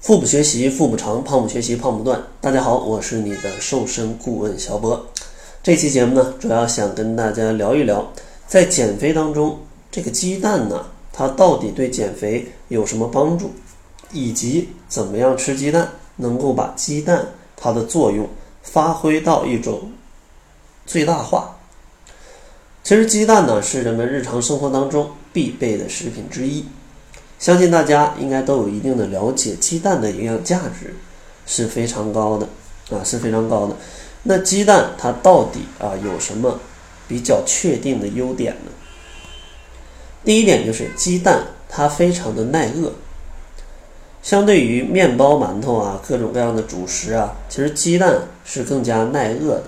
腹部学习腹部长，胖不学习胖不断。大家好，我是你的瘦身顾问小博。这期节目呢，主要想跟大家聊一聊，在减肥当中，这个鸡蛋呢，它到底对减肥有什么帮助，以及怎么样吃鸡蛋能够把鸡蛋它的作用发挥到一种最大化。其实鸡蛋呢，是人们日常生活当中必备的食品之一。相信大家应该都有一定的了解，鸡蛋的营养价值是非常高的啊，是非常高的。那鸡蛋它到底啊有什么比较确定的优点呢？第一点就是鸡蛋它非常的耐饿，相对于面包、馒头啊各种各样的主食啊，其实鸡蛋是更加耐饿的，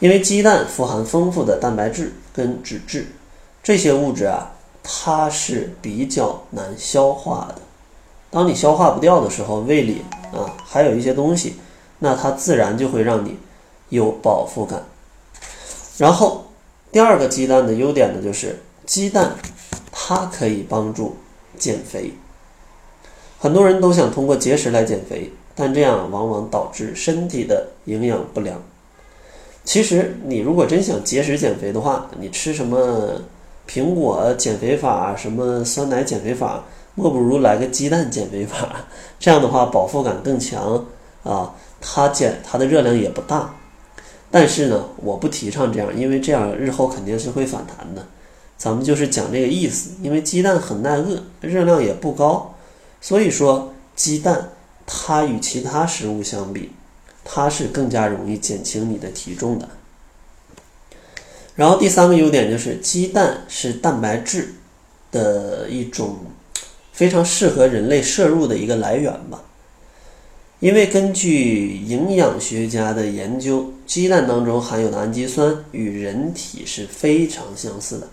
因为鸡蛋富含丰富的蛋白质跟脂质这些物质啊。它是比较难消化的，当你消化不掉的时候，胃里啊还有一些东西，那它自然就会让你有饱腹感。然后第二个鸡蛋的优点呢，就是鸡蛋它可以帮助减肥。很多人都想通过节食来减肥，但这样往往导致身体的营养不良。其实你如果真想节食减肥的话，你吃什么？苹果减肥法，什么酸奶减肥法，莫不如来个鸡蛋减肥法。这样的话，饱腹感更强啊，它减它的热量也不大。但是呢，我不提倡这样，因为这样日后肯定是会反弹的。咱们就是讲这个意思，因为鸡蛋很耐饿，热量也不高，所以说鸡蛋它与其他食物相比，它是更加容易减轻你的体重的。然后第三个优点就是鸡蛋是蛋白质的一种非常适合人类摄入的一个来源吧。因为根据营养学家的研究，鸡蛋当中含有的氨基酸与人体是非常相似的。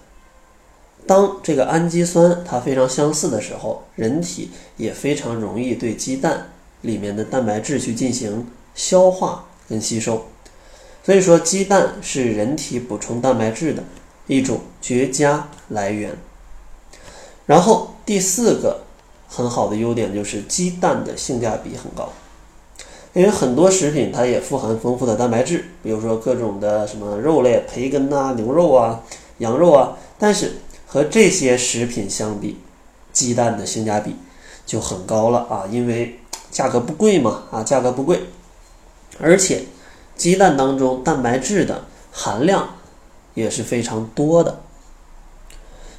当这个氨基酸它非常相似的时候，人体也非常容易对鸡蛋里面的蛋白质去进行消化跟吸收。所以说，鸡蛋是人体补充蛋白质的一种绝佳来源。然后第四个很好的优点就是鸡蛋的性价比很高，因为很多食品它也富含丰富的蛋白质，比如说各种的什么肉类、培根呐、牛肉啊、羊肉啊，但是和这些食品相比，鸡蛋的性价比就很高了啊，因为价格不贵嘛啊，价格不贵，而且。鸡蛋当中蛋白质的含量也是非常多的。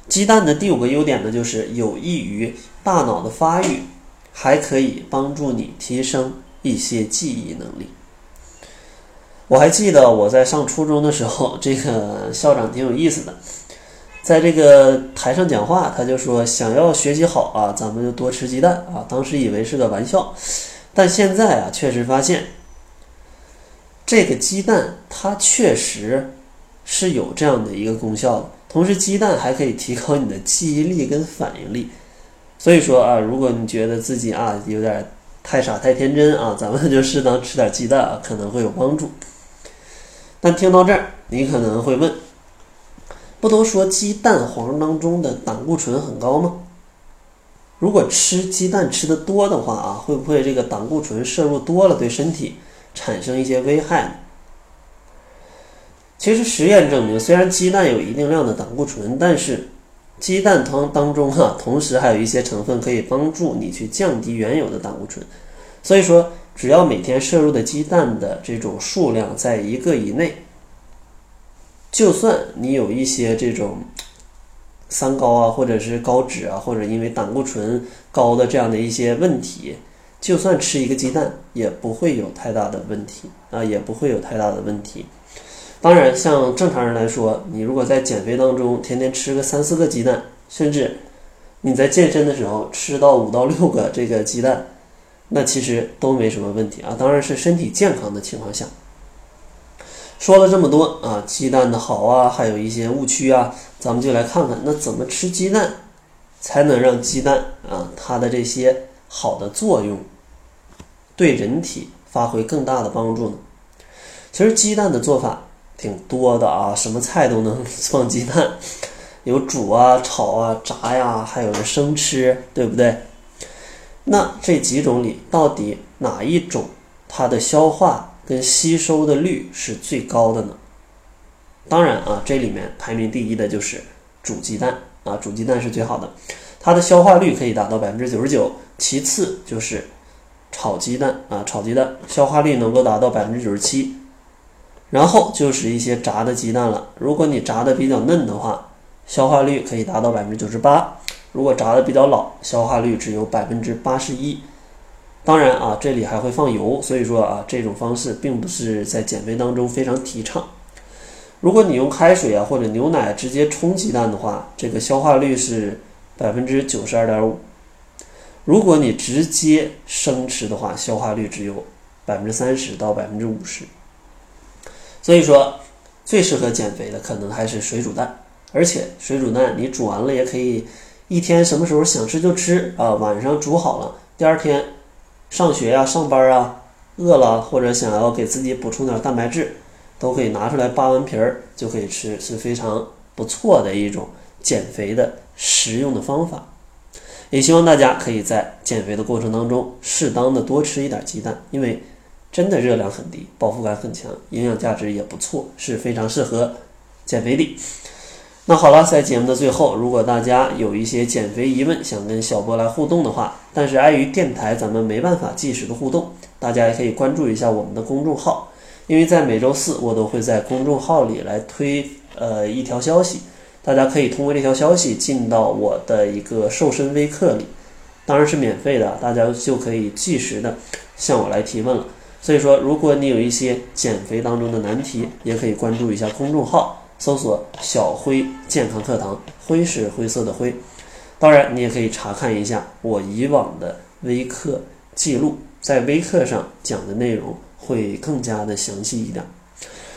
鸡蛋的第五个优点呢，就是有益于大脑的发育，还可以帮助你提升一些记忆能力。我还记得我在上初中的时候，这个校长挺有意思的，在这个台上讲话，他就说：“想要学习好啊，咱们就多吃鸡蛋啊。”当时以为是个玩笑，但现在啊，确实发现。这个鸡蛋它确实是有这样的一个功效的，同时鸡蛋还可以提高你的记忆力跟反应力。所以说啊，如果你觉得自己啊有点太傻太天真啊，咱们就适当吃点鸡蛋啊，可能会有帮助。但听到这儿，你可能会问：不都说鸡蛋黄当中的胆固醇很高吗？如果吃鸡蛋吃的多的话啊，会不会这个胆固醇摄入多了对身体？产生一些危害。其实实验证明，虽然鸡蛋有一定量的胆固醇，但是鸡蛋汤当中哈，同时还有一些成分可以帮助你去降低原有的胆固醇。所以说，只要每天摄入的鸡蛋的这种数量在一个以内，就算你有一些这种三高啊，或者是高脂啊，或者因为胆固醇高的这样的一些问题。就算吃一个鸡蛋，也不会有太大的问题啊，也不会有太大的问题。当然，像正常人来说，你如果在减肥当中天天吃个三四个鸡蛋，甚至你在健身的时候吃到五到六个这个鸡蛋，那其实都没什么问题啊。当然是身体健康的情况下。说了这么多啊，鸡蛋的好啊，还有一些误区啊，咱们就来看看，那怎么吃鸡蛋才能让鸡蛋啊它的这些。好的作用，对人体发挥更大的帮助呢。其实鸡蛋的做法挺多的啊，什么菜都能放鸡蛋，有煮啊、炒啊、炸呀，还有生吃，对不对？那这几种里，到底哪一种它的消化跟吸收的率是最高的呢？当然啊，这里面排名第一的就是煮鸡蛋啊，煮鸡蛋是最好的，它的消化率可以达到百分之九十九。其次就是炒鸡蛋啊，炒鸡蛋消化率能够达到百分之九十七。然后就是一些炸的鸡蛋了，如果你炸的比较嫩的话，消化率可以达到百分之九十八；如果炸的比较老，消化率只有百分之八十一。当然啊，这里还会放油，所以说啊，这种方式并不是在减肥当中非常提倡。如果你用开水啊或者牛奶直接冲鸡蛋的话，这个消化率是百分之九十二点五。如果你直接生吃的话，消化率只有百分之三十到百分之五十。所以说，最适合减肥的可能还是水煮蛋，而且水煮蛋你煮完了也可以一天什么时候想吃就吃啊，晚上煮好了，第二天上学呀、上班啊，饿了或者想要给自己补充点蛋白质，都可以拿出来扒完皮儿就可以吃，是非常不错的一种减肥的实用的方法。也希望大家可以在减肥的过程当中，适当的多吃一点鸡蛋，因为真的热量很低，饱腹感很强，营养价值也不错，是非常适合减肥的。那好了，在节目的最后，如果大家有一些减肥疑问，想跟小波来互动的话，但是碍于电台咱们没办法及时的互动，大家也可以关注一下我们的公众号，因为在每周四我都会在公众号里来推呃一条消息。大家可以通过这条消息进到我的一个瘦身微课里，当然是免费的，大家就可以即时的向我来提问了。所以说，如果你有一些减肥当中的难题，也可以关注一下公众号，搜索“小辉健康课堂”，灰是灰色的灰。当然，你也可以查看一下我以往的微课记录，在微课上讲的内容会更加的详细一点。